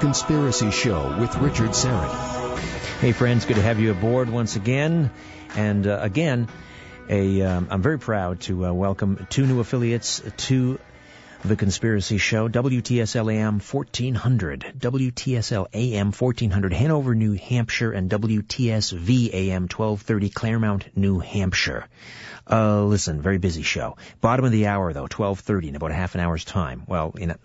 Conspiracy Show with Richard Syrett. Hey, friends, good to have you aboard once again. And uh, again, a, um, I'm very proud to uh, welcome two new affiliates to the Conspiracy Show, WTSL AM 1400, WTSL AM 1400, Hanover, New Hampshire, and WTSV AM 1230, Claremont, New Hampshire. Uh, listen, very busy show. Bottom of the hour, though, 1230, in about half an hour's time. Well, in a,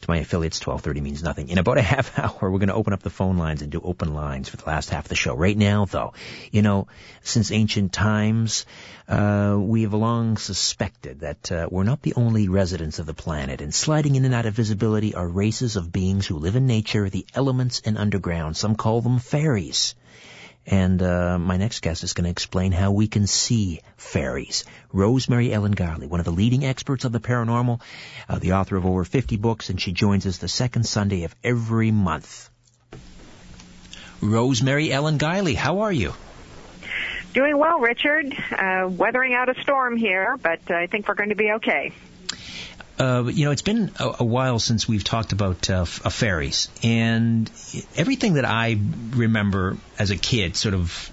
to my affiliates, 1230 means nothing. In about a half hour, we're going to open up the phone lines and do open lines for the last half of the show. Right now, though, you know, since ancient times, uh, we have long suspected that uh, we're not the only residents of the planet, and sliding in and out of visibility are races of beings who live in nature, the elements, and underground. Some call them fairies. And uh, my next guest is going to explain how we can see fairies. Rosemary Ellen Guiley, one of the leading experts of the paranormal, uh, the author of over 50 books, and she joins us the second Sunday of every month. Rosemary Ellen Guiley, how are you? Doing well, Richard. Uh, weathering out a storm here, but I think we're going to be okay. Uh, you know, it's been a, a, while since we've talked about uh, f- uh, fairies, and everything that I remember as a kid, sort of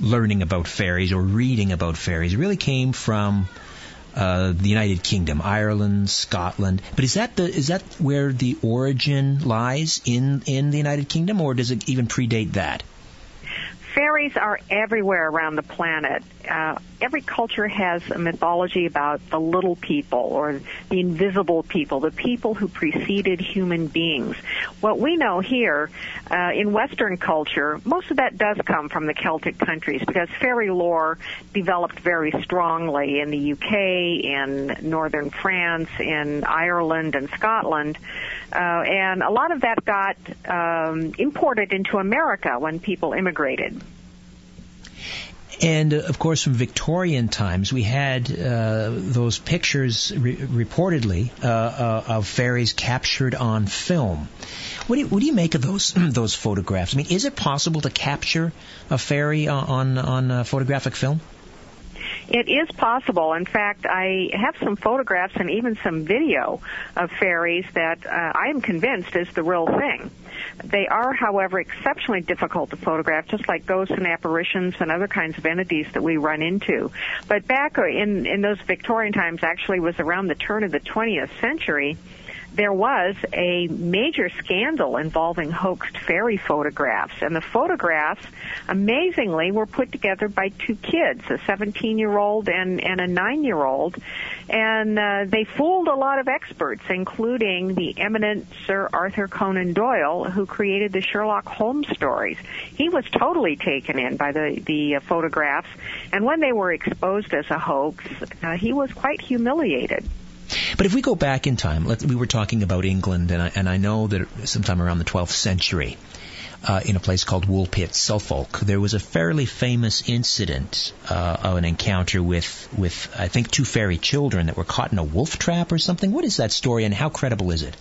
learning about fairies or reading about fairies, really came from uh, the United Kingdom, Ireland, Scotland. But is that the is that where the origin lies in in the United Kingdom, or does it even predate that? Fairies are everywhere around the planet. Uh, every culture has a mythology about the little people or the invisible people, the people who preceded human beings. What we know here uh, in Western culture, most of that does come from the Celtic countries because fairy lore developed very strongly in the UK, in northern France, in Ireland and Scotland. Uh, and a lot of that got um, imported into America when people immigrated. And uh, of course, from Victorian times, we had uh, those pictures re- reportedly uh, uh, of fairies captured on film. What do, you, what do you make of those those photographs? I mean, is it possible to capture a fairy on on, on photographic film? It is possible. In fact, I have some photographs and even some video of fairies that uh, I am convinced is the real thing. They are, however, exceptionally difficult to photograph, just like ghosts and apparitions and other kinds of entities that we run into. But back in in those Victorian times, actually, was around the turn of the 20th century there was a major scandal involving hoaxed fairy photographs. And the photographs, amazingly, were put together by two kids, a 17 year old and, and a 9 year old. And uh, they fooled a lot of experts, including the eminent Sir Arthur Conan Doyle, who created the Sherlock Holmes stories. He was totally taken in by the, the uh, photographs. And when they were exposed as a hoax, uh, he was quite humiliated. But if we go back in time, we were talking about England, and I, and I know that sometime around the 12th century, uh, in a place called Woolpit, Suffolk, there was a fairly famous incident uh, of an encounter with, with, I think, two fairy children that were caught in a wolf trap or something. What is that story, and how credible is it?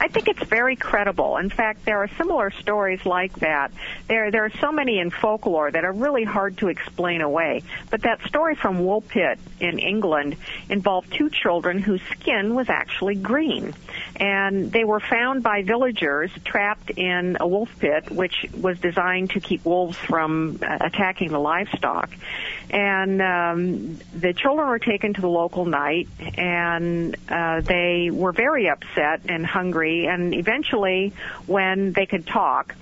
I think it's very credible. In fact, there are similar stories like that. There, there are so many in folklore that are really hard to explain away. But that story from Woolpit in England involved two children whose skin was actually green. And they were found by villagers trapped in a wolf pit, which was designed to keep wolves from uh, attacking the livestock. And um, the children were taken to the local knight, and uh, they were very upset and hungry. And eventually, when they could talk,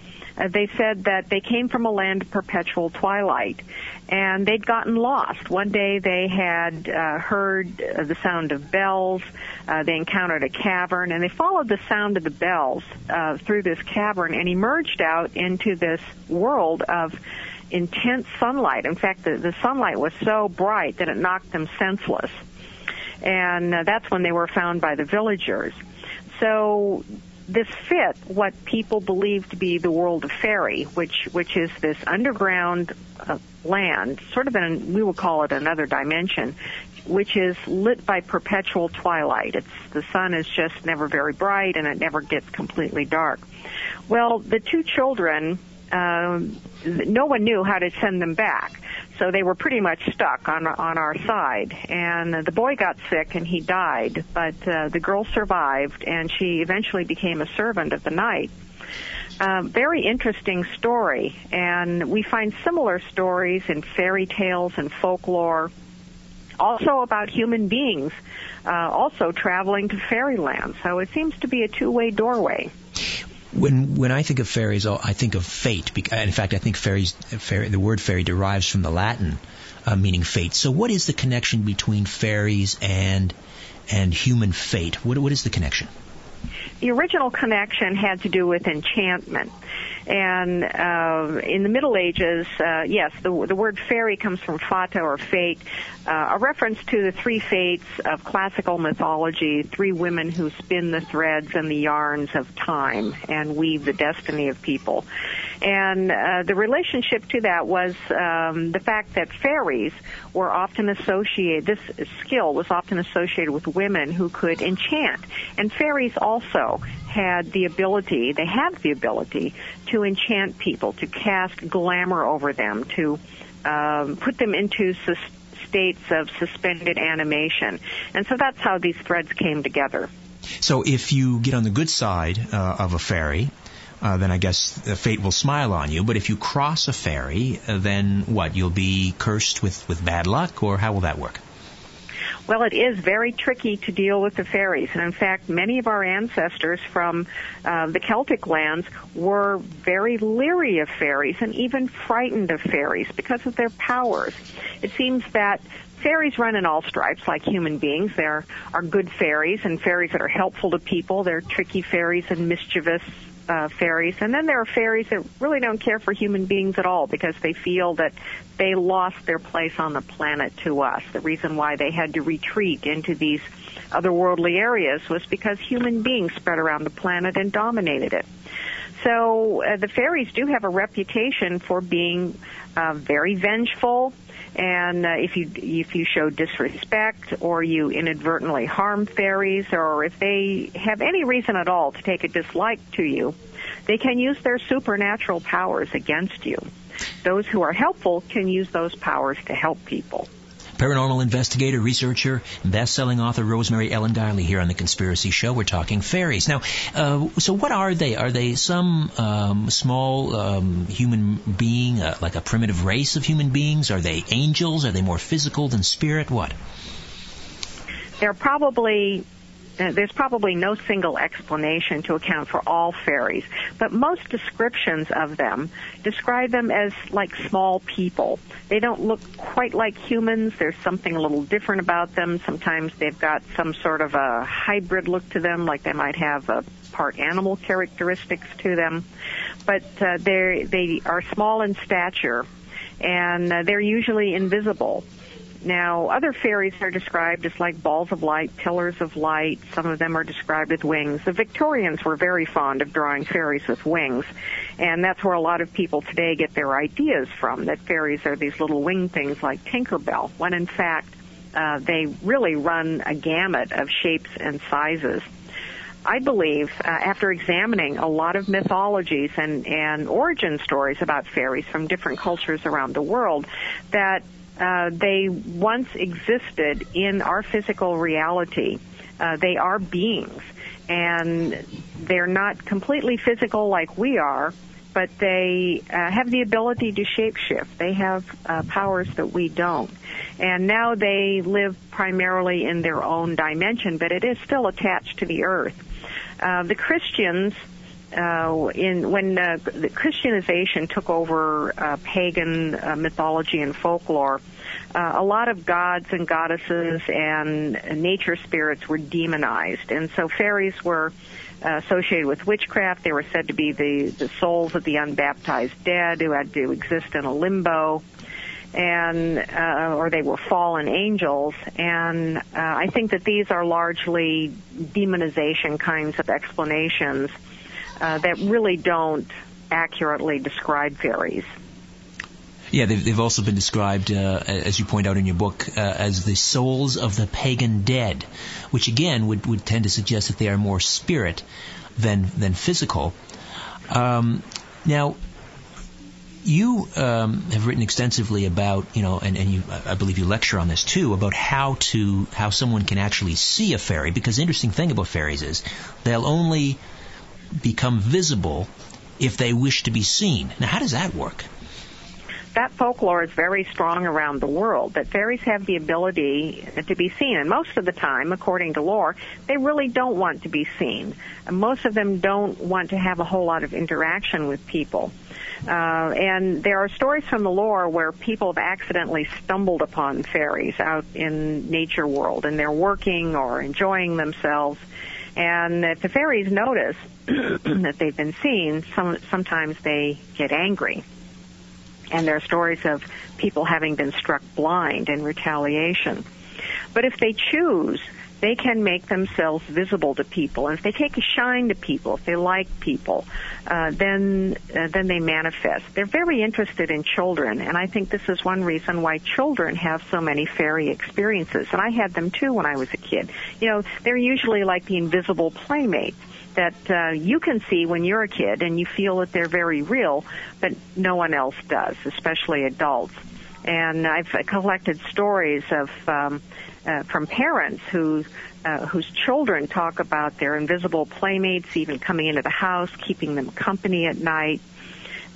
they said that they came from a land of perpetual twilight and they'd gotten lost. One day they had uh, heard uh, the sound of bells. Uh, they encountered a cavern, and they followed the sound of the bells uh, through this cavern and emerged out into this world of intense sunlight. In fact, the, the sunlight was so bright that it knocked them senseless. And uh, that's when they were found by the villagers. So this fit what people believe to be the world of fairy, which which is this underground uh, land, sort of in we will call it another dimension, which is lit by perpetual twilight. It's the sun is just never very bright and it never gets completely dark. Well, the two children um, no one knew how to send them back. So they were pretty much stuck on on our side. And the boy got sick and he died, but uh, the girl survived and she eventually became a servant of the knight. Um, very interesting story, and we find similar stories in fairy tales and folklore, also about human beings, uh, also traveling to fairyland. So it seems to be a two-way doorway. When when I think of fairies, I think of fate. In fact, I think fairies, fairy, the word fairy derives from the Latin uh, meaning fate. So, what is the connection between fairies and and human fate? What what is the connection? The original connection had to do with enchantment. And uh, in the Middle Ages, uh, yes, the, the word fairy comes from fata or fate, uh, a reference to the three fates of classical mythology, three women who spin the threads and the yarns of time and weave the destiny of people. And uh, the relationship to that was um, the fact that fairies were often associated, this skill was often associated with women who could enchant. And fairies also had the ability, they have the ability to enchant people, to cast glamour over them, to um, put them into sus- states of suspended animation. And so that's how these threads came together. So if you get on the good side uh, of a fairy, uh, then I guess fate will smile on you. But if you cross a fairy, uh, then what? You'll be cursed with, with bad luck, or how will that work? Well, it is very tricky to deal with the fairies. And in fact, many of our ancestors from uh, the Celtic lands were very leery of fairies and even frightened of fairies because of their powers. It seems that fairies run in all stripes like human beings. There are good fairies and fairies that are helpful to people. There are tricky fairies and mischievous uh, fairies. And then there are fairies that really don't care for human beings at all because they feel that they lost their place on the planet to us. The reason why they had to retreat into these otherworldly areas was because human beings spread around the planet and dominated it. So uh, the fairies do have a reputation for being uh, very vengeful, and uh, if you if you show disrespect or you inadvertently harm fairies, or if they have any reason at all to take a dislike to you, they can use their supernatural powers against you. Those who are helpful can use those powers to help people. Paranormal investigator, researcher, best-selling author Rosemary Ellen Guiley here on the Conspiracy Show. We're talking fairies. Now, uh, so what are they? Are they some um, small um, human being, uh, like a primitive race of human beings? Are they angels? Are they more physical than spirit? What? They're probably there's probably no single explanation to account for all fairies, but most descriptions of them describe them as like small people. They don't look quite like humans. There's something a little different about them. Sometimes they've got some sort of a hybrid look to them, like they might have a part animal characteristics to them. But uh, they they are small in stature, and uh, they're usually invisible. Now, other fairies are described as like balls of light, pillars of light. Some of them are described with wings. The Victorians were very fond of drawing fairies with wings, and that's where a lot of people today get their ideas from, that fairies are these little winged things like Tinkerbell, when in fact, uh, they really run a gamut of shapes and sizes. I believe, uh, after examining a lot of mythologies and, and origin stories about fairies from different cultures around the world, that uh, they once existed in our physical reality. Uh, they are beings, and they're not completely physical like we are, but they uh, have the ability to shapeshift. They have uh, powers that we don't. And now they live primarily in their own dimension, but it is still attached to the earth. Uh, the Christians uh, in when uh, the Christianization took over uh, pagan uh, mythology and folklore, uh, a lot of gods and goddesses and nature spirits were demonized, and so fairies were uh, associated with witchcraft. They were said to be the the souls of the unbaptized dead who had to exist in a limbo and uh, or they were fallen angels and uh, I think that these are largely demonization kinds of explanations uh, that really don't accurately describe fairies. Yeah, they've, they've also been described, uh, as you point out in your book, uh, as the souls of the pagan dead, which again would, would tend to suggest that they are more spirit than than physical. Um, now, you um, have written extensively about, you know, and, and you, I believe you lecture on this too, about how to, how someone can actually see a fairy. Because the interesting thing about fairies is they'll only become visible if they wish to be seen. Now, how does that work? That folklore is very strong around the world that fairies have the ability to be seen. And most of the time according to lore they really don't want to be seen. Most of them don't want to have a whole lot of interaction with people. Uh, and there are stories from the lore where people have accidentally stumbled upon fairies out in nature world and they're working or enjoying themselves. And if the fairies notice that they've been seen some, sometimes they get angry and there are stories of people having been struck blind in retaliation. But if they choose, they can make themselves visible to people. And if they take a shine to people, if they like people, uh, then uh, then they manifest. They're very interested in children, and I think this is one reason why children have so many fairy experiences. And I had them too when I was a kid. You know, they're usually like the invisible playmates that uh, you can see when you're a kid and you feel that they're very real, but no one else does, especially adults. And I've collected stories of um, uh, from parents who uh, whose children talk about their invisible playmates, even coming into the house, keeping them company at night.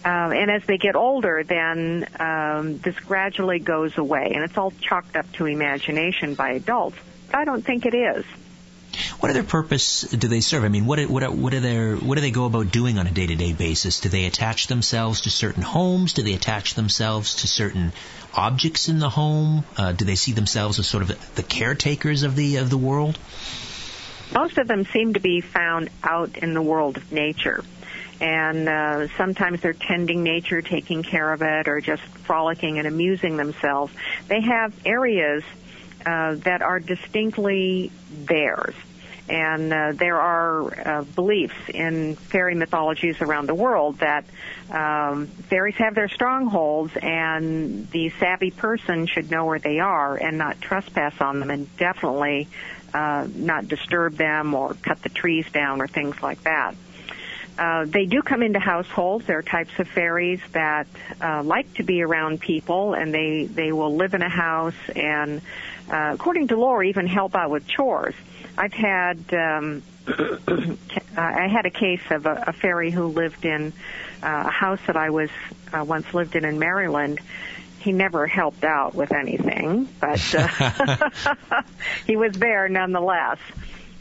Uh, and as they get older, then um, this gradually goes away, and it's all chalked up to imagination by adults. But I don't think it is. What other purpose do they serve? I mean, what what what are their what do they go about doing on a day to day basis? Do they attach themselves to certain homes? Do they attach themselves to certain objects in the home? Uh, do they see themselves as sort of the caretakers of the of the world? Most of them seem to be found out in the world of nature. And uh, sometimes they're tending nature, taking care of it, or just frolicking and amusing themselves. They have areas uh, that are distinctly theirs. And uh, there are uh, beliefs in fairy mythologies around the world that um, fairies have their strongholds, and the savvy person should know where they are and not trespass on them, and definitely uh, not disturb them or cut the trees down or things like that. Uh, they do come into households. There are types of fairies that uh, like to be around people, and they they will live in a house and uh, according to Laura, even help out with chores. I've had um, I had a case of a, a fairy who lived in uh, a house that I was uh, once lived in in Maryland. He never helped out with anything, but uh, he was there nonetheless.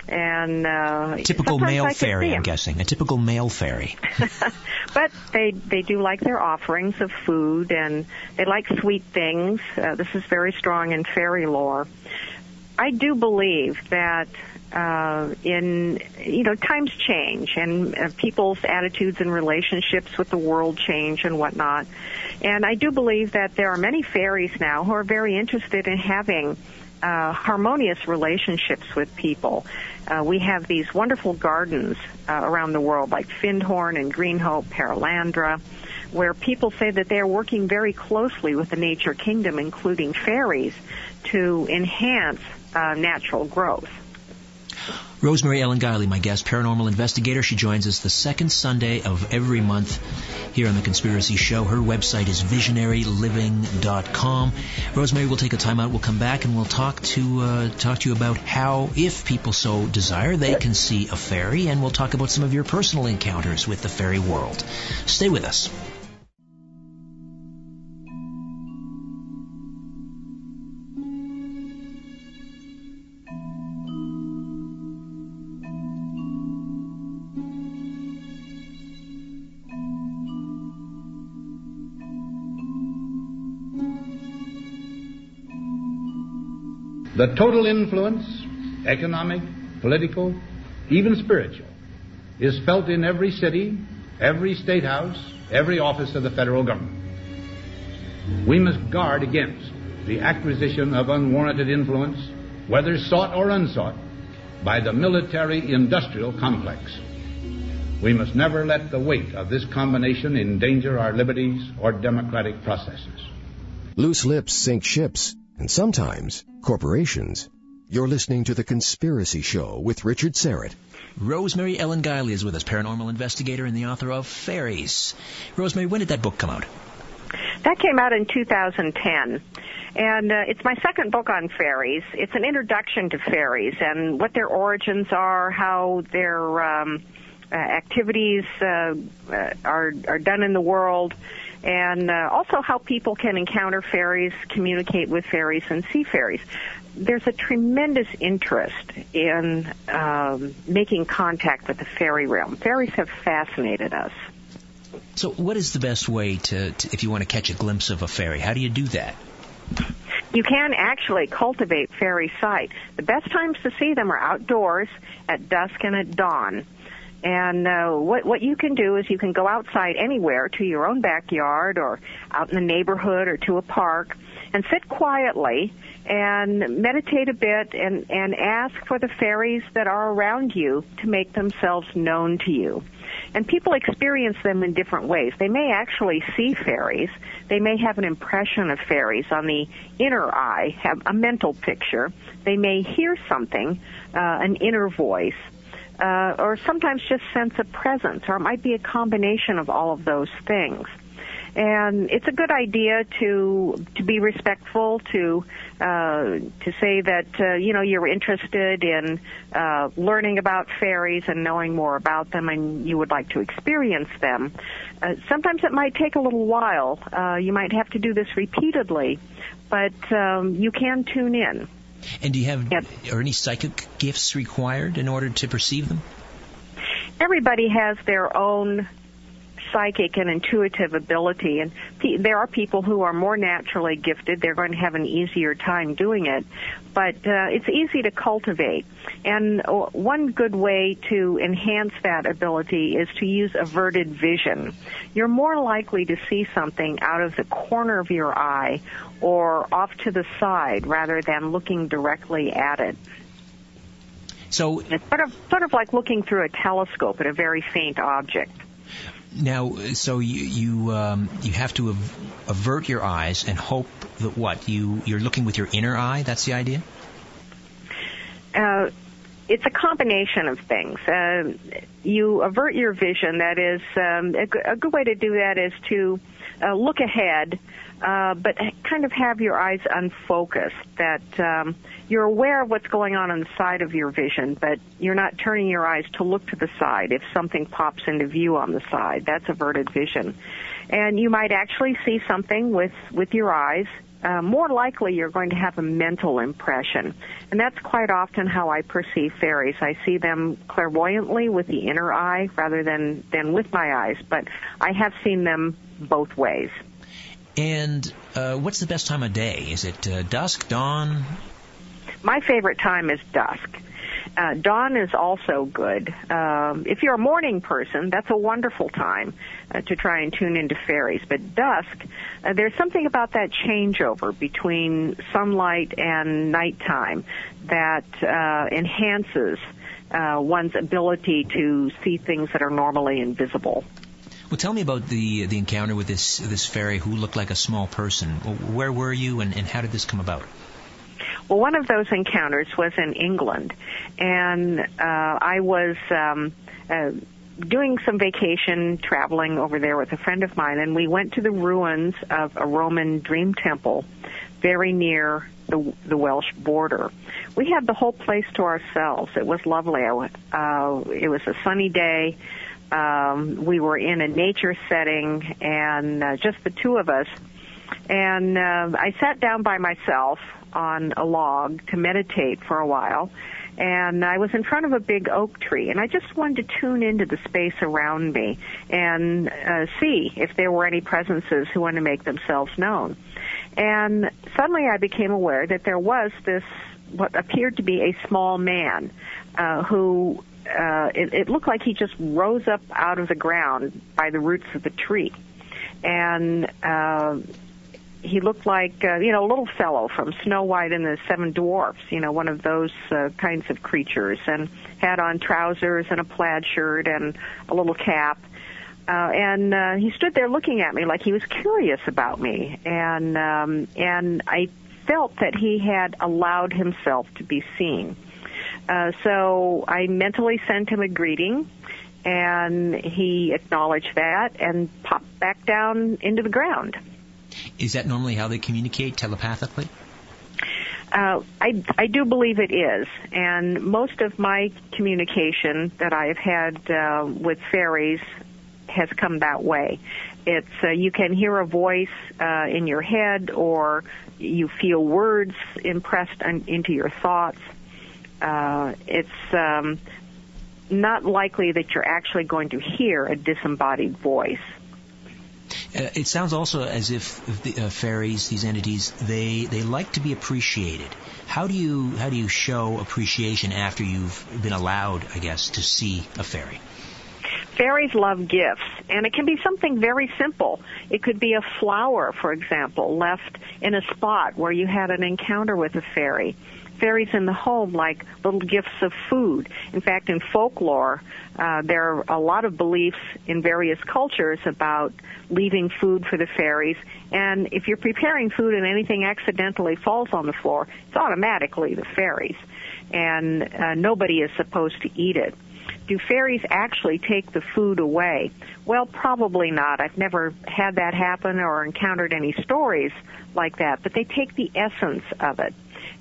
And uh, typical male fairy, I'm guessing. A typical male fairy. but they they do like their offerings of food, and they like sweet things. Uh, this is very strong in fairy lore. I do believe that uh, in you know times change and uh, people's attitudes and relationships with the world change and whatnot. And I do believe that there are many fairies now who are very interested in having uh, harmonious relationships with people. Uh, we have these wonderful gardens uh, around the world, like Findhorn and Greenhope, Perelandra, where people say that they are working very closely with the nature kingdom, including fairies, to enhance uh, natural growth. Rosemary Ellen Guiley, my guest, paranormal investigator. She joins us the second Sunday of every month here on The Conspiracy Show. Her website is visionaryliving.com. Rosemary, we'll take a time out. We'll come back and we'll talk to, uh, talk to you about how, if people so desire, they can see a fairy, and we'll talk about some of your personal encounters with the fairy world. Stay with us. The total influence, economic, political, even spiritual, is felt in every city, every state house, every office of the federal government. We must guard against the acquisition of unwarranted influence, whether sought or unsought, by the military industrial complex. We must never let the weight of this combination endanger our liberties or democratic processes. Loose lips sink ships and sometimes corporations. You're listening to The Conspiracy Show with Richard Syrett. Rosemary Ellen Guiley is with us, paranormal investigator and the author of Fairies. Rosemary, when did that book come out? That came out in 2010. And uh, it's my second book on fairies. It's an introduction to fairies and what their origins are, how their um, uh, activities uh, uh are are done in the world, and uh, also how people can encounter fairies, communicate with fairies, and see fairies. There's a tremendous interest in um, making contact with the fairy realm. Fairies have fascinated us. So, what is the best way to, to, if you want to catch a glimpse of a fairy? How do you do that? You can actually cultivate fairy sight. The best times to see them are outdoors at dusk and at dawn. And uh, what what you can do is you can go outside anywhere to your own backyard or out in the neighborhood or to a park and sit quietly and meditate a bit and and ask for the fairies that are around you to make themselves known to you. And people experience them in different ways. They may actually see fairies. They may have an impression of fairies on the inner eye, have a mental picture. They may hear something, uh, an inner voice uh, or sometimes just sense a presence, or it might be a combination of all of those things. And it's a good idea to to be respectful, to uh, to say that uh, you know you're interested in uh, learning about fairies and knowing more about them, and you would like to experience them. Uh, sometimes it might take a little while. Uh, you might have to do this repeatedly, but um, you can tune in. And do you have yep. are any psychic gifts required in order to perceive them? Everybody has their own psychic and intuitive ability. And there are people who are more naturally gifted. They're going to have an easier time doing it. But uh, it's easy to cultivate. And one good way to enhance that ability is to use averted vision. You're more likely to see something out of the corner of your eye or off to the side rather than looking directly at it. So it's sort of sort of like looking through a telescope at a very faint object. Now, so you you um, you have to avert your eyes and hope that what you you're looking with your inner eye. That's the idea. Uh, it's a combination of things. Uh, you avert your vision. That is um, a, a, good way to do that is to uh, look ahead uh, but kind of have your eyes unfocused, that um, you're aware of what's going on on the side of your vision, but you're not turning your eyes to look to the side if something pops into view on the side. That's averted vision. And you might actually see something with, with your eyes. Uh, more likely you're going to have a mental impression. And that's quite often how I perceive fairies. I see them clairvoyantly with the inner eye rather than, than with my eyes, but I have seen them both ways. And uh, what's the best time of day? Is it uh, dusk, dawn? My favorite time is dusk. Uh, dawn is also good. Um, if you're a morning person, that's a wonderful time uh, to try and tune into fairies. But dusk, uh, there's something about that changeover between sunlight and nighttime that uh, enhances uh, one's ability to see things that are normally invisible. Well, tell me about the the encounter with this this fairy who looked like a small person. Where were you, and, and how did this come about? Well, one of those encounters was in England, and uh, I was um, uh, doing some vacation traveling over there with a friend of mine, and we went to the ruins of a Roman dream temple very near the, the Welsh border. We had the whole place to ourselves. It was lovely. Uh, it was a sunny day um, we were in a nature setting and uh, just the two of us. And uh, I sat down by myself on a log to meditate for a while. And I was in front of a big oak tree, and I just wanted to tune into the space around me and uh, see if there were any presences who wanted to make themselves known. And suddenly I became aware that there was this, what appeared to be a small man, uh, who uh, it, it looked like he just rose up out of the ground by the roots of the tree, and uh, he looked like uh, you know a little fellow from Snow White and the Seven Dwarfs, you know, one of those uh, kinds of creatures, and had on trousers and a plaid shirt and a little cap. Uh, and uh, he stood there looking at me like he was curious about me, and um, and I felt that he had allowed himself to be seen. Uh, so I mentally sent him a greeting, and he acknowledged that and popped back down into the ground. Is that normally how they communicate telepathically? Uh, I, I do believe it is, and most of my communication that I've had uh, with fairies has come that way. It's uh, you can hear a voice uh, in your head, or you feel words impressed on, into your thoughts. Uh, it's um, not likely that you're actually going to hear a disembodied voice. Uh, it sounds also as if the uh, fairies, these entities, they they like to be appreciated. How do you how do you show appreciation after you've been allowed, I guess, to see a fairy? Fairies love gifts, and it can be something very simple. It could be a flower, for example, left in a spot where you had an encounter with a fairy fairies in the home like little gifts of food. In fact, in folklore, uh, there are a lot of beliefs in various cultures about leaving food for the fairies. And if you're preparing food and anything accidentally falls on the floor, it's automatically the fairies. And uh, nobody is supposed to eat it. Do fairies actually take the food away? Well, probably not. I've never had that happen or encountered any stories like that, but they take the essence of it.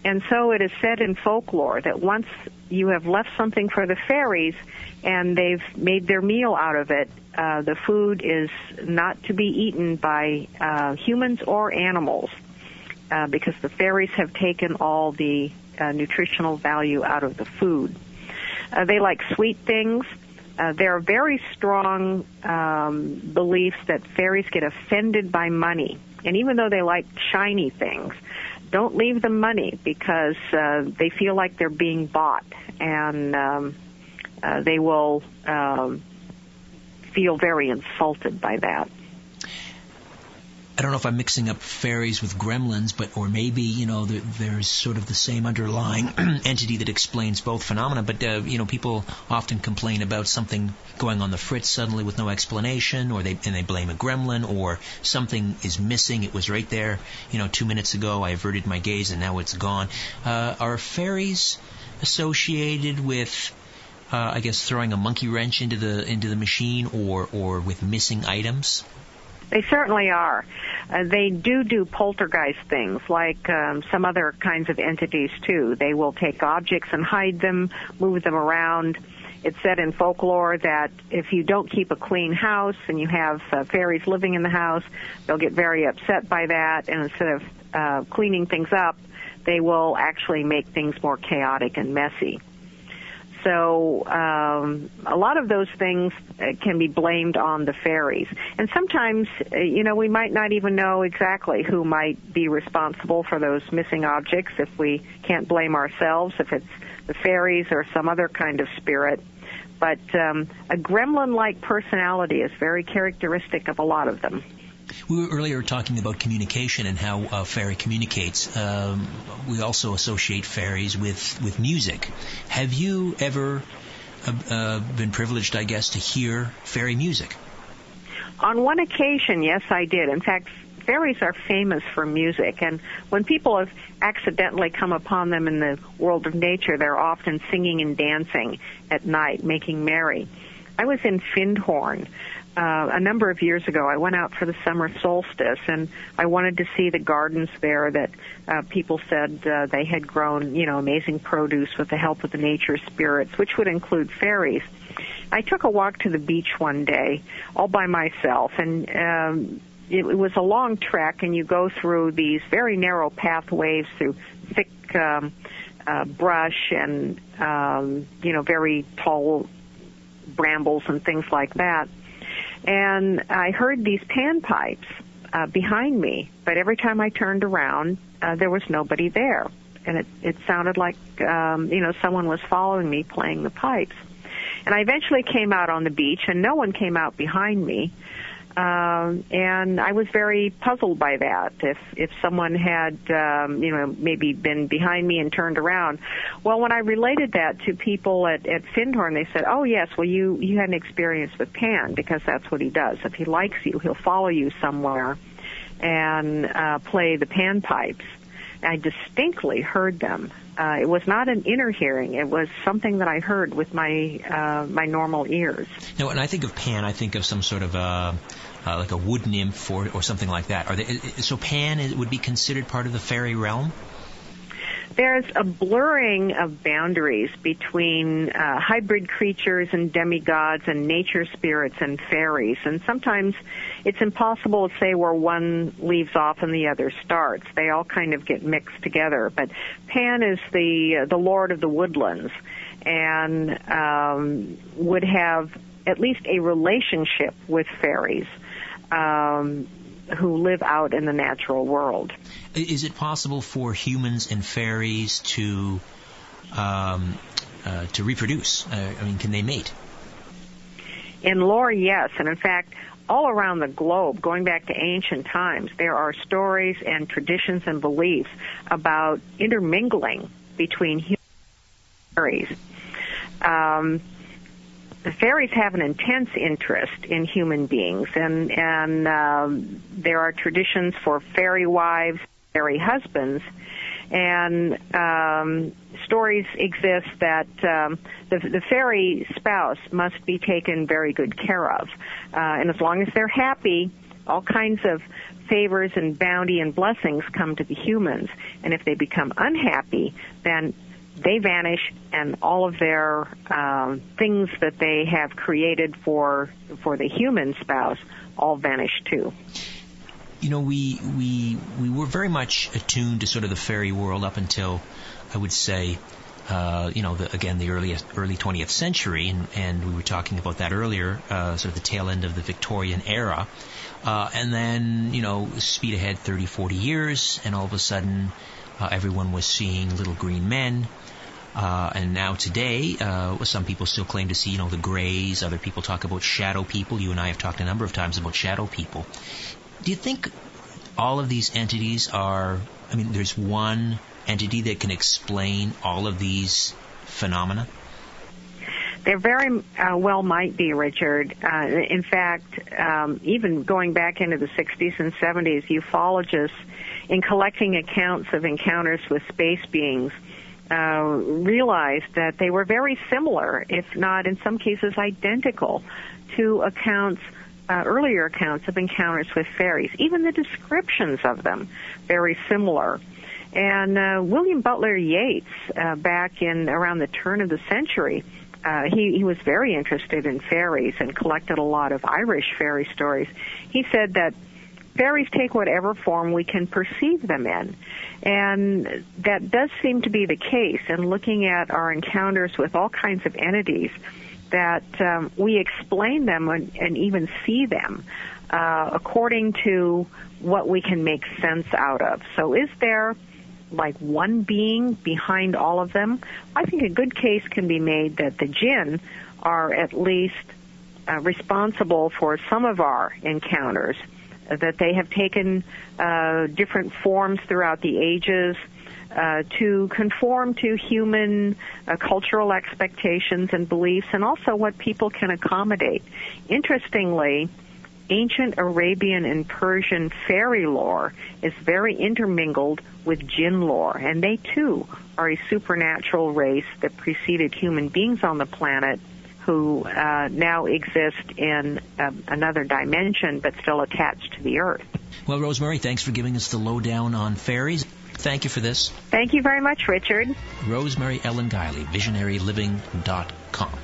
And so it is said in folklore that once you have left something for the fairies and they've made their meal out of it, uh, the food is not to be eaten by uh, humans or animals uh, because the fairies have taken all the uh, nutritional value out of the food. Uh, they like sweet things. Uh, there are very strong um, beliefs that fairies get offended by money. And even though they like shiny things, don't leave them money because uh, they feel like they're being bought, and um, uh, they will um, feel very insulted by that. I don't know if I'm mixing up fairies with gremlins, but or maybe you know there, there's sort of the same underlying entity that explains both phenomena. But uh, you know, people often complain about something going on the fritz suddenly with no explanation, or they and they blame a gremlin, or something is missing. It was right there, you know, two minutes ago. I averted my gaze and now it's gone. Uh, are fairies associated with uh, I guess throwing a monkey wrench into the into the machine or or with missing items? They certainly are. Uh, they do do poltergeist things like um, some other kinds of entities too. They will take objects and hide them, move them around. It's said in folklore that if you don't keep a clean house and you have uh, fairies living in the house, they'll get very upset by that, and instead of uh, cleaning things up, they will actually make things more chaotic and messy. So um, a lot of those things uh, can be blamed on the fairies, and sometimes, uh, you know, we might not even know exactly who might be responsible for those missing objects if we can't blame ourselves, if it's the fairies or some other kind of spirit. But um, a gremlin-like personality is very characteristic of a lot of them. We were earlier talking about communication and how a fairy communicates. Um, we also associate fairies with, with music. Have you ever uh, uh, been privileged, I guess, to hear fairy music? On one occasion, yes, I did. In fact, fairies are famous for music, and when people have accidentally come upon them in the world of nature, they're often singing and dancing at night, making merry. I was in Findhorn uh, a number of years ago, I went out for the summer solstice, and I wanted to see the gardens there that uh, people said uh, they had grown, you know, amazing produce with the help of the nature spirits, which would include fairies. I took a walk to the beach one day, all by myself, and um, it, it was a long trek, and you go through these very narrow pathways through thick um, uh, brush and, um, you know, very tall brambles and things like that and I heard these panpipes uh, behind me, but every time I turned around, uh, there was nobody there, and it it sounded like um, you know someone was following me playing the pipes. And I eventually came out on the beach, and no one came out behind me. Um, and I was very puzzled by that. If if someone had, um, you know, maybe been behind me and turned around, well, when I related that to people at at Findhorn, they said, "Oh yes, well you you had an experience with Pan because that's what he does. If he likes you, he'll follow you somewhere and uh, play the panpipes." I distinctly heard them Uh, it was not an inner hearing. It was something that I heard with my uh, my normal ears. Now, when I think of Pan, I think of some sort of a uh, like a wood nymph or, or something like that. Are they, so Pan is, would be considered part of the fairy realm? There's a blurring of boundaries between uh, hybrid creatures and demigods and nature spirits and fairies, and sometimes it's impossible to say where one leaves off and the other starts. They all kind of get mixed together. But Pan is the uh, the lord of the woodlands, and um, would have at least a relationship with fairies um, who live out in the natural world. Is it possible for humans and fairies to um, uh, to reproduce? Uh, I mean, can they mate? In lore, yes, and in fact, all around the globe, going back to ancient times, there are stories and traditions and beliefs about intermingling between humans and fairies. Um, the fairies have an intense interest in human beings, and and um, there are traditions for fairy wives, fairy husbands, and um, stories exist that um, the, the fairy spouse must be taken very good care of, uh, and as long as they're happy, all kinds of favors and bounty and blessings come to the humans, and if they become unhappy, then they vanish and all of their um, things that they have created for for the human spouse all vanish too. You know, we we we were very much attuned to sort of the fairy world up until I would say. Uh, you know, the, again, the early early 20th century, and, and we were talking about that earlier, uh, sort of the tail end of the Victorian era, uh, and then you know, speed ahead 30, 40 years, and all of a sudden, uh, everyone was seeing little green men, uh, and now today, uh, some people still claim to see, you know, the grays. Other people talk about shadow people. You and I have talked a number of times about shadow people. Do you think all of these entities are? I mean, there's one entity that can explain all of these phenomena. There very uh, well might be, Richard. Uh, in fact, um, even going back into the 60s and 70s, ufologists, in collecting accounts of encounters with space beings, uh, realized that they were very similar, if not in some cases identical, to accounts, uh, earlier accounts of encounters with fairies. Even the descriptions of them very similar. And uh, William Butler Yeats, uh, back in around the turn of the century, uh, he, he was very interested in fairies and collected a lot of Irish fairy stories. He said that fairies take whatever form we can perceive them in. And that does seem to be the case. And looking at our encounters with all kinds of entities, that um, we explain them and, and even see them uh, according to what we can make sense out of. So, is there like one being behind all of them? I think a good case can be made that the jinn are at least uh, responsible for some of our encounters that they have taken uh, different forms throughout the ages uh, to conform to human uh, cultural expectations and beliefs and also what people can accommodate. Interestingly, ancient Arabian and Persian fairy lore is very intermingled with jinn lore, and they too are a supernatural race that preceded human beings on the planet who uh, now exist in uh, another dimension but still attached to the earth. Well, Rosemary, thanks for giving us the lowdown on fairies. Thank you for this. Thank you very much, Richard. Rosemary Ellen Guiley, visionaryliving.com.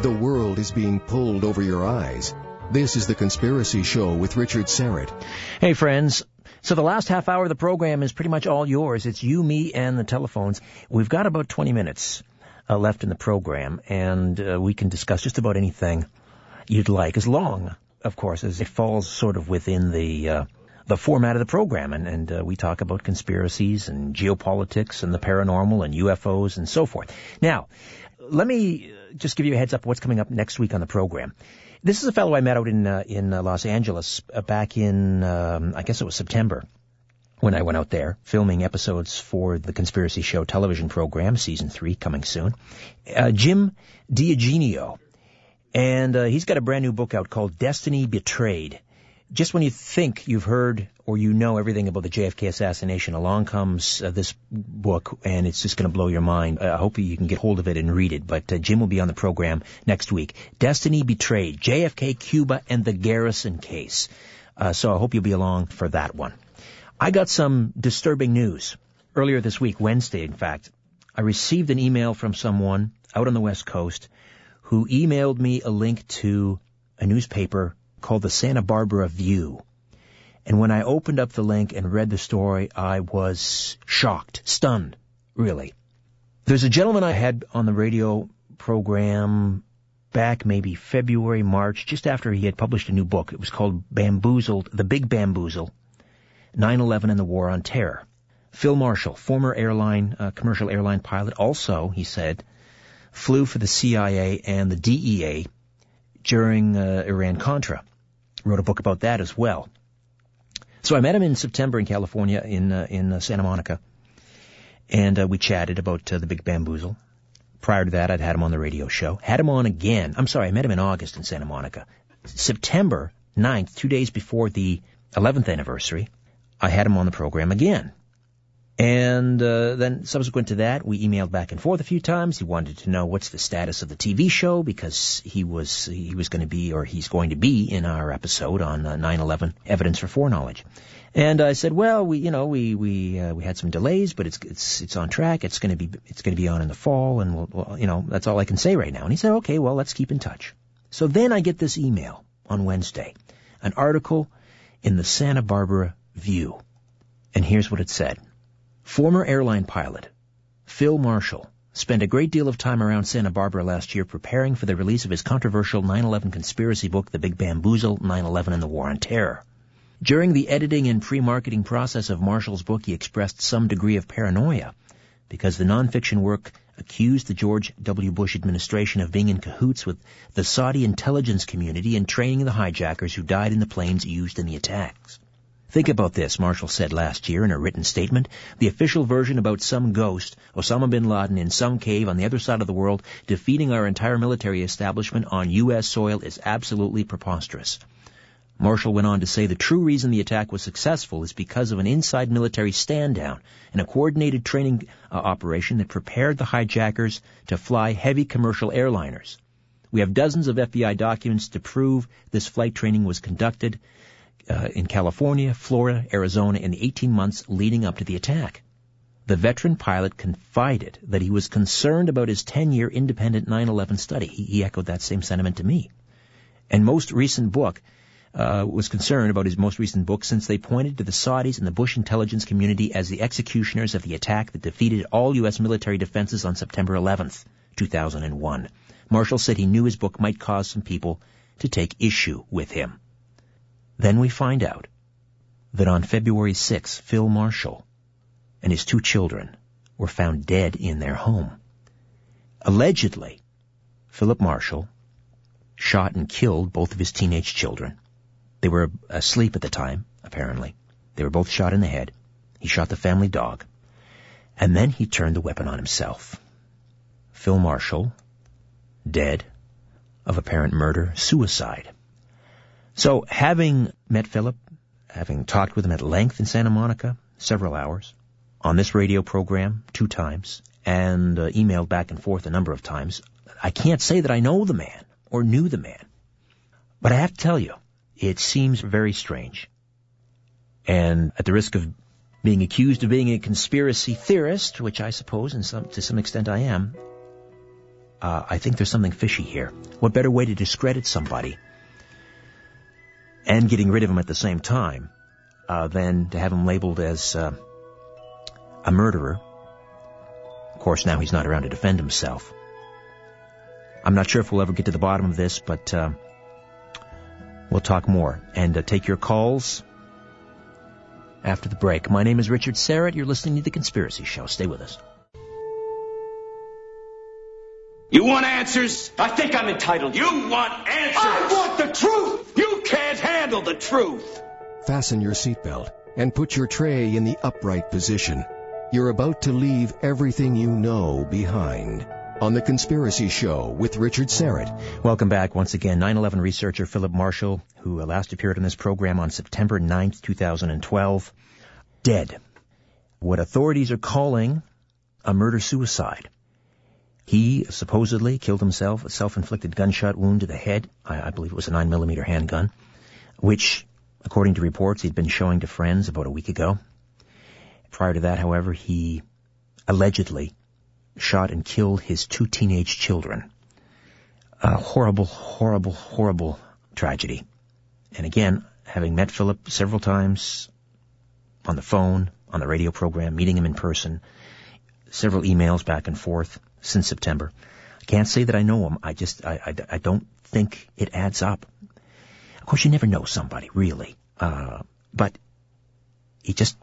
The world is being pulled over your eyes. This is The Conspiracy Show with Richard Syrett. Hey, friends. So the last half hour of the program is pretty much all yours. It's you, me, and the telephones. We've got about 20 minutes uh, left in the program, and uh, we can discuss just about anything you'd like, as long, of course, as it falls sort of within the uh, the format of the program. And, and uh, we talk about conspiracies and geopolitics and the paranormal and UFOs and so forth. Now, let me just give you a heads up what's coming up next week on the program. This is a fellow I met out in uh, in uh, Los Angeles uh, back in um, I guess it was September when I went out there filming episodes for the Conspiracy Show television program, season three coming soon. Uh, Jim DiEugenio, and uh, he's got a brand new book out called Destiny Betrayed. Just when you think you've heard or you know everything about the JFK assassination, along comes uh, this book, and it's just going to blow your mind. Uh, I hope you can get hold of it and read it. But uh, Jim will be on the program next week. Destiny Betrayed: JFK, Cuba, and the Garrison Case. Uh, so I hope you'll be along for that one. I got some disturbing news earlier this week, Wednesday, in fact. I received an email from someone out on the West Coast who emailed me a link to a newspaper called the Santa Barbara View. And when I opened up the link and read the story, I was shocked, stunned, really. There's a gentleman I had on the radio program back maybe February, March, just after he had published a new book. It was called Bamboozled, The Big Bamboozle, 9-11 and the War on Terror. Phil Marshall, former airline, uh, commercial airline pilot, also, he said, flew for the CIA and the DEA during uh, Iran-Contra. Wrote a book about that as well. So I met him in September in California, in uh, in uh, Santa Monica, and uh, we chatted about uh, the Big Bamboozle. Prior to that, I'd had him on the radio show. Had him on again. I'm sorry, I met him in August in Santa Monica. September 9th, two days before the 11th anniversary, I had him on the program again. And uh, then subsequent to that, we emailed back and forth a few times. He wanted to know what's the status of the TV show because he was he was going to be or he's going to be in our episode on uh, 9/11 evidence for foreknowledge. And I said, well, we you know we we uh, we had some delays, but it's it's it's on track. It's going to be it's going to be on in the fall, and we'll, well, you know that's all I can say right now. And he said, okay, well let's keep in touch. So then I get this email on Wednesday, an article in the Santa Barbara View, and here's what it said. Former airline pilot Phil Marshall spent a great deal of time around Santa Barbara last year preparing for the release of his controversial 9-11 conspiracy book, The Big Bamboozle, 9-11 and the War on Terror. During the editing and pre-marketing process of Marshall's book, he expressed some degree of paranoia because the nonfiction work accused the George W. Bush administration of being in cahoots with the Saudi intelligence community in training the hijackers who died in the planes used in the attacks. Think about this, Marshall said last year in a written statement. The official version about some ghost, Osama bin Laden in some cave on the other side of the world, defeating our entire military establishment on U.S. soil is absolutely preposterous. Marshall went on to say the true reason the attack was successful is because of an inside military stand down and a coordinated training uh, operation that prepared the hijackers to fly heavy commercial airliners. We have dozens of FBI documents to prove this flight training was conducted uh, in California, Florida, Arizona in the 18 months leading up to the attack. The veteran pilot confided that he was concerned about his 10-year independent 9-11 study. He, he, echoed that same sentiment to me. And most recent book uh, was concerned about his most recent book since they pointed to the Saudis and the Bush intelligence community as the executioners of the attack that defeated all U.S. military defenses on September 11th, 2001. Marshall said he knew his book might cause some people to take issue with him. Then we find out that on February 6, Phil Marshall and his two children were found dead in their home. Allegedly, Philip Marshall shot and killed both of his teenage children. They were asleep at the time, apparently. They were both shot in the head. He shot the family dog. And then he turned the weapon on himself. Phil Marshall, dead of apparent murder, suicide. So having met Philip, having talked with him at length in Santa Monica, several hours, on this radio program two times, and uh, emailed back and forth a number of times, I can't say that I know the man or knew the man. But I have to tell you, it seems very strange. And at the risk of being accused of being a conspiracy theorist, which I suppose some, to some extent I am, uh, I think there's something fishy here. What better way to discredit somebody and getting rid of him at the same time, uh, than to have him labeled as uh, a murderer. Of course, now he's not around to defend himself. I'm not sure if we'll ever get to the bottom of this, but uh, we'll talk more and uh, take your calls after the break. My name is Richard Syrett. You're listening to The Conspiracy Show. Stay with us. You want answers? I think I'm entitled. You want answers? I want the truth! You can't handle the truth! Fasten your seatbelt and put your tray in the upright position. You're about to leave everything you know behind. on The Conspiracy Show with Richard Syrett. Welcome back once again. 9-11 researcher Philip Marshall, who uh, last appeared on this program on September 9th, 2012, dead. What authorities are calling a murder-suicide. He supposedly killed himself, a self-inflicted gunshot wound to the head. I, I believe it was a 9mm handgun, which, according to reports, he'd been showing to friends about a week ago. Prior to that, however, he allegedly shot and killed his two teenage children. A horrible, horrible, horrible tragedy. And again, having met Philip several times on the phone, on the radio program, meeting him in person, several emails back and forth since September. I can't say that I know him. I just, I, I, I don't think it adds up. Of course, you never know somebody, really. Uh, but he just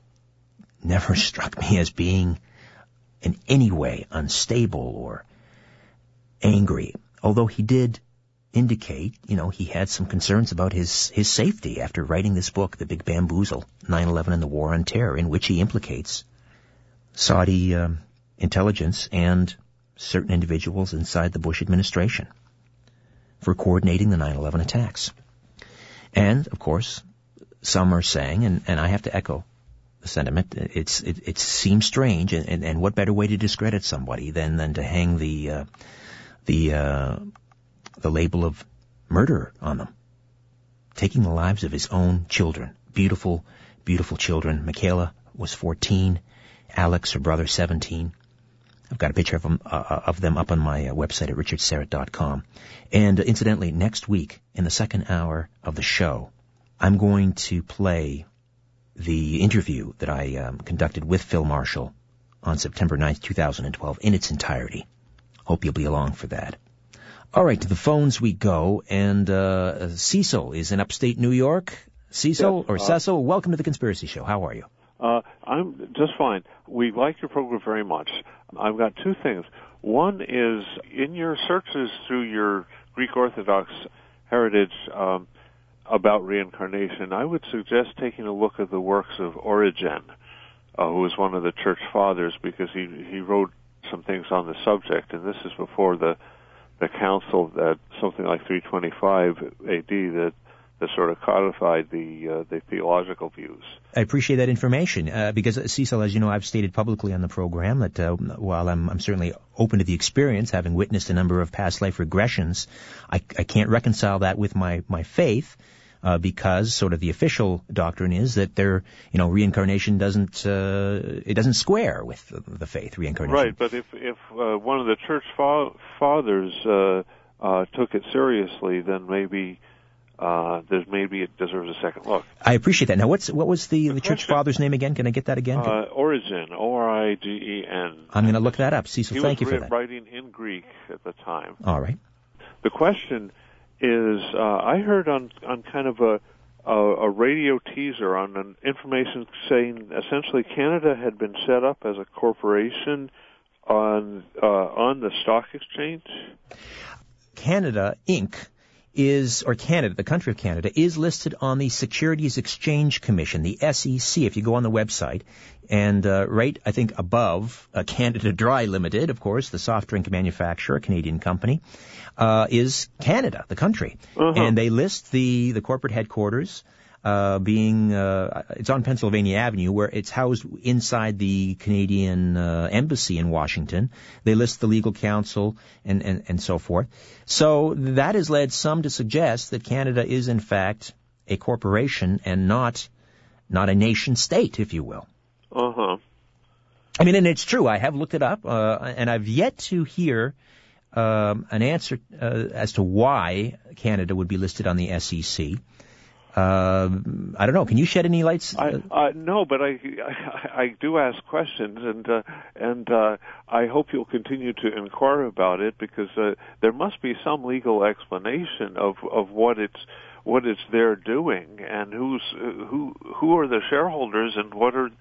never struck me as being in any way unstable or angry. Although he did indicate, you know, he had some concerns about his, his safety after writing this book, The Big Bamboozle, 9-11 and the War on Terror, in which he implicates Saudi um, intelligence and certain individuals inside the Bush administration for coordinating the 9-11 attacks. And, of course, some are saying, and, and I have to echo the sentiment, it's, it, it seems strange, and, and, and, what better way to discredit somebody than, than to hang the, uh, the, uh, the label of murder on them. Taking the lives of his own children. Beautiful, beautiful children. Michaela was 14. Alex, her brother, 17. I've got a picture of them, uh, of them up on my uh, website at richardsyrett.com. And uh, incidentally, next week, in the second hour of the show, I'm going to play the interview that I um, conducted with Phil Marshall on September 9th, 2012 in its entirety. Hope you'll be along for that. All right, to the phones we go, and uh, Cecil is in upstate New York. Cecil yes, or uh, Cecil, welcome to the Conspiracy Show. How are you? Uh, I'm just fine. We like your program very much. I've got two things. One is in your searches through your Greek Orthodox heritage um, about reincarnation, I would suggest taking a look at the works of Origen, uh, who was one of the church fathers, because he he wrote some things on the subject, and this is before the the council that something like 325 AD that that sort of codified the uh, the theological views. I appreciate that information uh, because uh, Cecil, as you know, I've stated publicly on the program that uh, while I'm, I'm, certainly open to the experience, having witnessed a number of past life regressions, I, I can't reconcile that with my my faith. Uh, because sort of the official doctrine is that there, you know, reincarnation doesn't uh, it doesn't square with the, the faith reincarnation. Right, but if if one of the church fa- fathers took it seriously, then maybe uh, there's maybe it deserves a second look. I appreciate that. Now, what's what was the, the, the church father's name again? Can I get that again? Uh, Origen, O-R-I-G-E-N. I'm going to look that up. Cecil, thank you for that. writing in Greek at the time. All right. The question is, uh, I heard on on kind of a, a a radio teaser on an information saying essentially Canada had been set up as a corporation on uh, on the stock exchange. Canada Inc is, or Canada, the country of Canada, is listed on the Securities Exchange Commission, the SEC, if you go on the website. And uh, right, I think, above uh, Canada Dry Limited, of course, the soft drink manufacturer, a Canadian company, uh, is Canada, the country. Uh-huh. And they list the, the corporate headquarters uh, being uh, it's on Pennsylvania Avenue, where it's housed inside the Canadian uh, embassy in Washington. They list the legal counsel and, and and so forth. So that has led some to suggest that Canada is in fact a corporation and not not a nation state, if you will. Uh huh. I mean, and it's true. I have looked it up, uh, and I've yet to hear um, an answer uh, as to why Canada would be listed on the SEC. Uh, I don't know. Can you shed any lights? I, uh, no, but I, I, I do ask questions, and uh, and uh, I hope you'll continue to inquire about it because uh, there must be some legal explanation of of what it's what it's there doing, and who's who who are the shareholders, and what are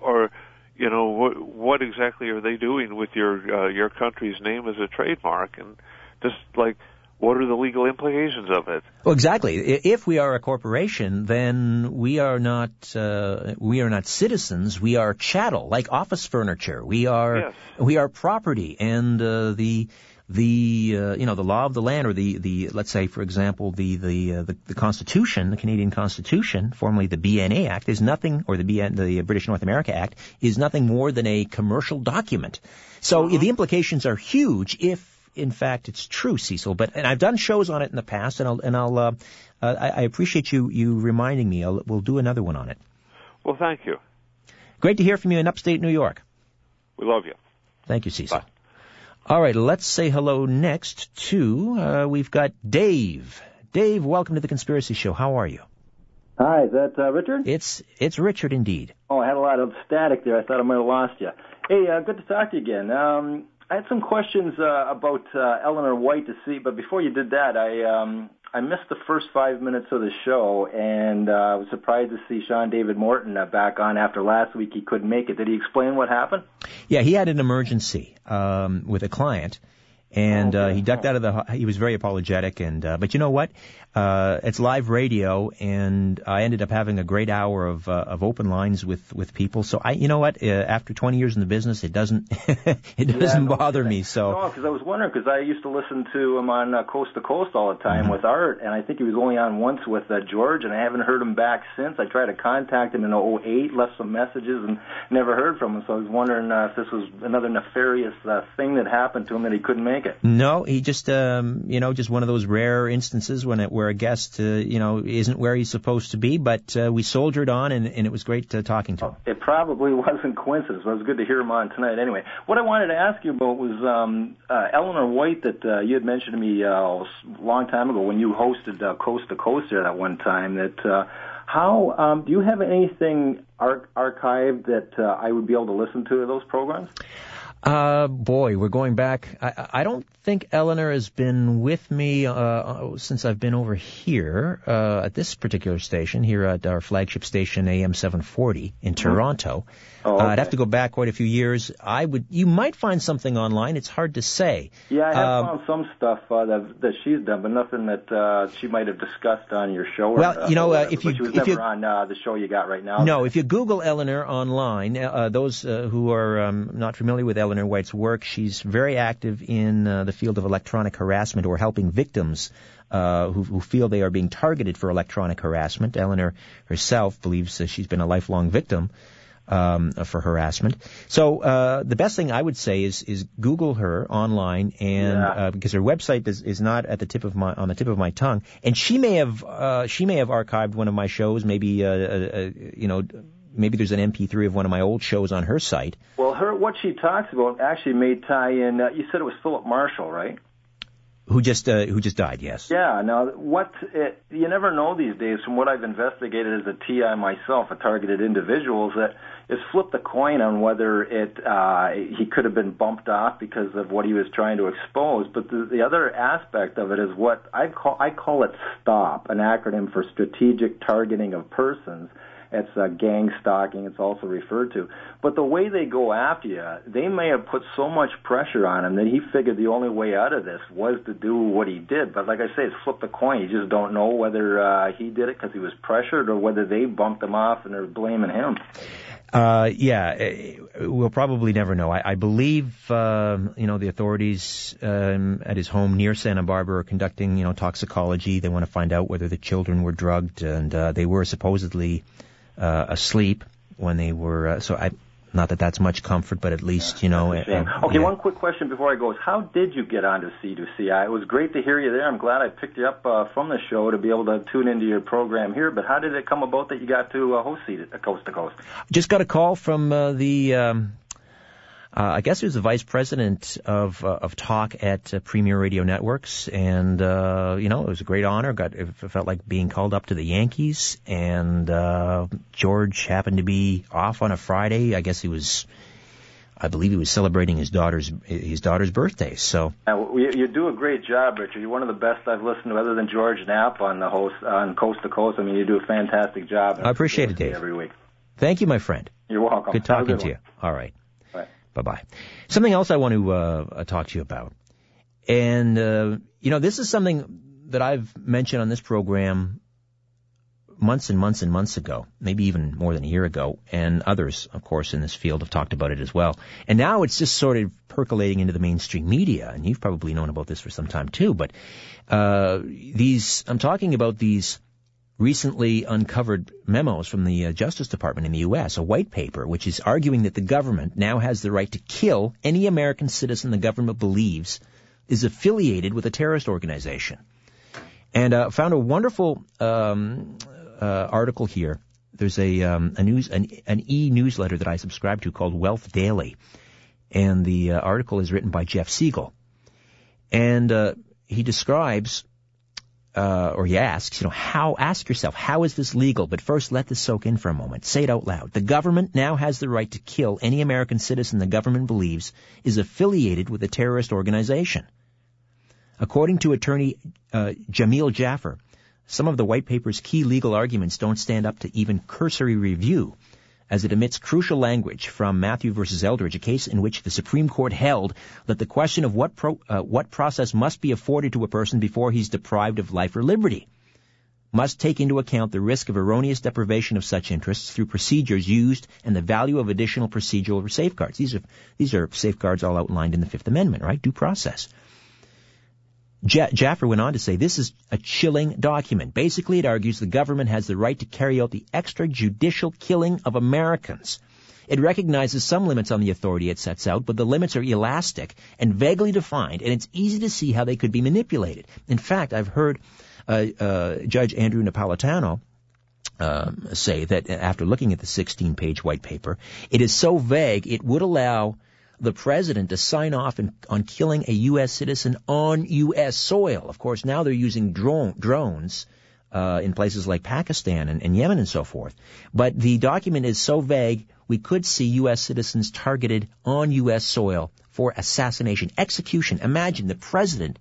or you know what what exactly are they doing with your uh, your country's name as a trademark, and just like what are the legal implications of it? Well, exactly. If we are a corporation, then we are not uh, we are not citizens. We are chattel, like office furniture. We are yes. we are property, and uh, the the uh, you know the law of the land, or the the let's say for example the the, uh, the the Constitution, the Canadian Constitution, formerly the BNA Act, is nothing, or the BN, the British North America Act, is nothing more than a commercial document. So uh-huh. the implications are huge if in fact it's true, Cecil. But and I've done shows on it in the past, and I'll and I'll uh, uh, I, I, appreciate you you reminding me. I'll, we'll do another one on it. Well, thank you. Great to hear from you in upstate New York. We love you. Thank you, Cecil. Bye. All right, let's say hello next to uh, we've got Dave. Dave, welcome to the Conspiracy Show. How are you? Hi, is that uh, Richard? It's it's Richard indeed. Oh, I had a lot of static there. I thought I might have lost you. Hey, uh, good to talk to you again. Um, I had some questions uh, about uh, Eleanor White to see, but before you did that, I um, I missed the first five minutes of the show, and uh, I was surprised to see Sean David Morton back on after last week. He couldn't make it. Did he explain what happened? Yeah, he had an emergency um, with a client, and uh, he ducked out of the. He was very apologetic, and uh, but you know what? Uh, it's live radio, and I ended up having a great hour of uh, of open lines with with people. So I, you know what? Uh, after 20 years in the business, it doesn't it doesn't yeah, no, bother me. So no, because I was wondering because I used to listen to him on uh, Coast to Coast all the time Mm-hmm. with Art, and I think he was only on once with uh, George, and I haven't heard him back since. I tried to contact him in '08, left some messages, and never heard from him. So I was wondering uh, if this was another nefarious uh, thing that happened to him that he couldn't make it. no, he just um, you know just one of those rare instances when it where a guest uh, you know isn't where he's supposed to be. But uh, we soldiered on, and, and it was great uh, talking to him. It probably wasn't coincidence, but it was good to hear him on tonight. Anyway, what I wanted to ask you about was um, uh, Eleanor White that uh, you had mentioned to me uh, a long time ago when you hosted uh, Coast to Coast there that one time. That uh, how um, do you have anything ar- archived that uh, I would be able to listen to of those programs? Uh, boy, we're going back. I, I don't think Eleanor has been with me uh, since I've been over here uh, at this particular station, here at our flagship station, AM 740 in Toronto. Oh, uh, I'd have to go back quite a few years. I would. You might find something online. It's hard to say. Yeah, I have Um, found some stuff uh, that that she's done, but nothing that uh, she might have discussed on your show. Or, Well, uh, you know, uh, if you- she was if never you- on uh, the show you got right now. No, if you Google Eleanor online, uh, those uh, who are um, not familiar with Eleanor White's work, she's very active in uh, the field of electronic harassment or helping victims uh, who, who feel they are being targeted for electronic harassment. Eleanor herself believes that she's been a lifelong victim um, for harassment. So uh, the best thing I would say is is Google her online, and Yeah. uh, because her website is, is not at the tip of my on the tip of my tongue, and she may have uh, she may have archived one of my shows, maybe uh, uh, uh, you know. Maybe there's an MP3 of one of my old shows on her site. Well, her what she talks about actually may tie in. Uh, you said it was Philip Marshall, right? Who just uh, who just died? Yes. Yeah. Now, what it, you never know these days. From what I've investigated as a TI myself, a targeted individuals, that is flip the coin on whether it uh, he could have been bumped off because of what he was trying to expose. But the, the other aspect of it is what I call I call it STOP, an acronym for strategic targeting of persons. It's uh, gang stalking. It's also referred to. But the way they go after you, they may have put so much pressure on him that he figured the only way out of this was to do what he did. But like I say, it's flip the coin. You just don't know whether uh, he did it because he was pressured or whether they bumped him off and are blaming him. Uh, yeah, eh, we'll probably never know. I, I believe, um, you know, the authorities um, at his home near Santa Barbara are conducting, you know, toxicology. They want to find out whether the children were drugged, and uh, they were supposedly uh, asleep when they were. Uh, so I, not that that's much comfort, but at least, you know. That's a uh, Okay, yeah. one quick question before I go is how did you get onto C2CI? It was great to hear you there. I'm glad I picked you up uh, from the show to be able to tune into your program here. But how did it come about that you got to uh, host C uh, Coast to Coast? Just got a call from uh, the, um, uh, I guess he was the vice president of uh, of talk at uh, Premier Radio Networks, and uh, you know it was a great honor. Got it felt like being called up to the Yankees, and uh, George happened to be off on a Friday. I guess he was. I believe he was celebrating his daughter's his daughter's birthday. So Uh, you, you do a great job, Richard. You're one of the best I've listened to, other than George Knapp on the host on Coast to Coast. I mean, you do a fantastic job. I appreciate it, Dave. Every week. thank you, my friend. You're welcome. Good talking good to one. you. All right. Bye. Bye. Something else I want to uh, talk to you about And, uh, you know, this is something that I've mentioned on this program months and months and months ago, maybe even more than a year ago, and others, of course, in this field have talked about it as well. And now it's just sort of percolating into the mainstream media, and you've probably known about this for some time too. But uh, these, I'm talking about these recently uncovered memos from the uh, Justice Department in the U.S., a white paper which is arguing that the government now has the right to kill any American citizen the government believes is affiliated with a terrorist organization. And uh, found a wonderful um, uh, article here. There's a um, a news an, an e newsletter that I subscribe to called Wealth Daily, and the uh, article is written by Jeff Siegel, and uh, he describes. Uh, or he asks, you know, how, ask yourself, how is this legal? But first, let this soak in for a moment. Say it out loud. The government now has the right to kill any American citizen the government believes is affiliated with a terrorist organization. According to attorney uh, Jamil Jaffer, some of the white paper's key legal arguments don't stand up to even cursory review, as it omits crucial language from Mathews versus Eldridge, a case in which the Supreme Court held that the question of what pro, uh, what process must be afforded to a person before he's deprived of life or liberty must take into account the risk of erroneous deprivation of such interests through procedures used and the value of additional procedural safeguards. These are these are safeguards all outlined in the Fifth Amendment, right? Due process. Jaffer went on to say this is a chilling document. Basically, it argues the government has the right to carry out the extrajudicial killing of Americans. It recognizes some limits on the authority it sets out, but the limits are elastic and vaguely defined, and it's easy to see how they could be manipulated. In fact, I've heard uh, uh, Judge Andrew Napolitano um, say that after looking at the 16-page white paper, it is so vague it would allow the president to sign off in, on killing a U.S. citizen on U.S. soil. Of course, now they're using drone, drones uh, in places like Pakistan and, and Yemen and so forth. But the document is so vague, we could see U.S. citizens targeted on U.S. soil for assassination, execution. Imagine the president,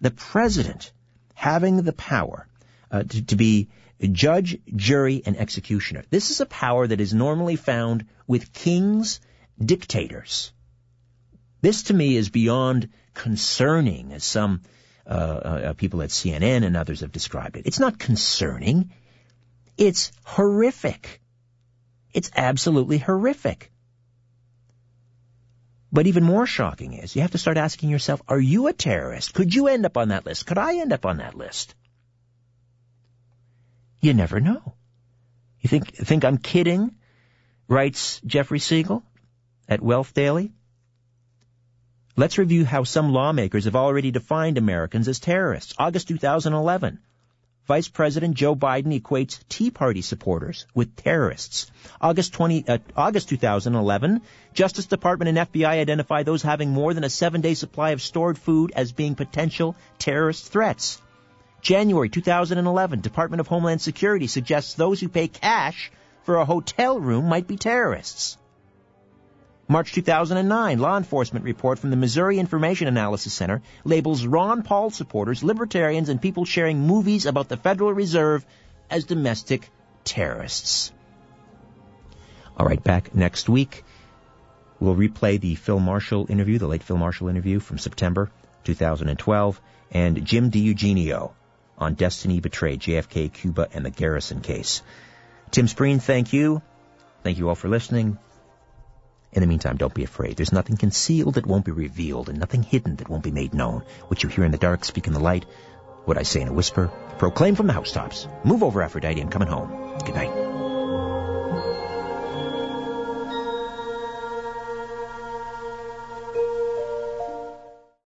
the president having the power uh, to, to be judge, jury, and executioner. This is a power that is normally found with kings, dictators. This to me is beyond concerning, as some uh, uh, people at CNN and others have described it. It's not concerning. It's horrific. It's absolutely horrific. But even more shocking is you have to start asking yourself, are you a terrorist? Could you end up on that list? Could I end up on that list? You never know. You think, think I'm kidding? Writes Jeffrey Siegel at Wealth Daily. Let's review how some lawmakers have already defined Americans as terrorists. August 2011. Vice President Joe Biden equates Tea Party supporters with terrorists. August 20, uh, August 2011, Justice Department and FBI identify those having more than a seven-day supply of stored food as being potential terrorist threats. January 2011, Department of Homeland Security suggests those who pay cash for a hotel room might be terrorists. March 2009, law enforcement report from the Missouri Information Analysis Center labels Ron Paul supporters, libertarians, and people sharing movies about the Federal Reserve as domestic terrorists. All right, back next week. We'll replay the Phil Marshall interview, the late Phil Marshall interview from September 2012, and Jim DiEugenio on Destiny Betrayed, JFK, Cuba, and the Garrison case. Tim Spreen, thank you. Thank you all for listening. In the meantime, don't be afraid. There's nothing concealed that won't be revealed, and nothing hidden that won't be made known. What you hear in the dark, speak in the light. What I say in a whisper, proclaim from the housetops. Move over, Aphrodite, I'm coming home. Good night.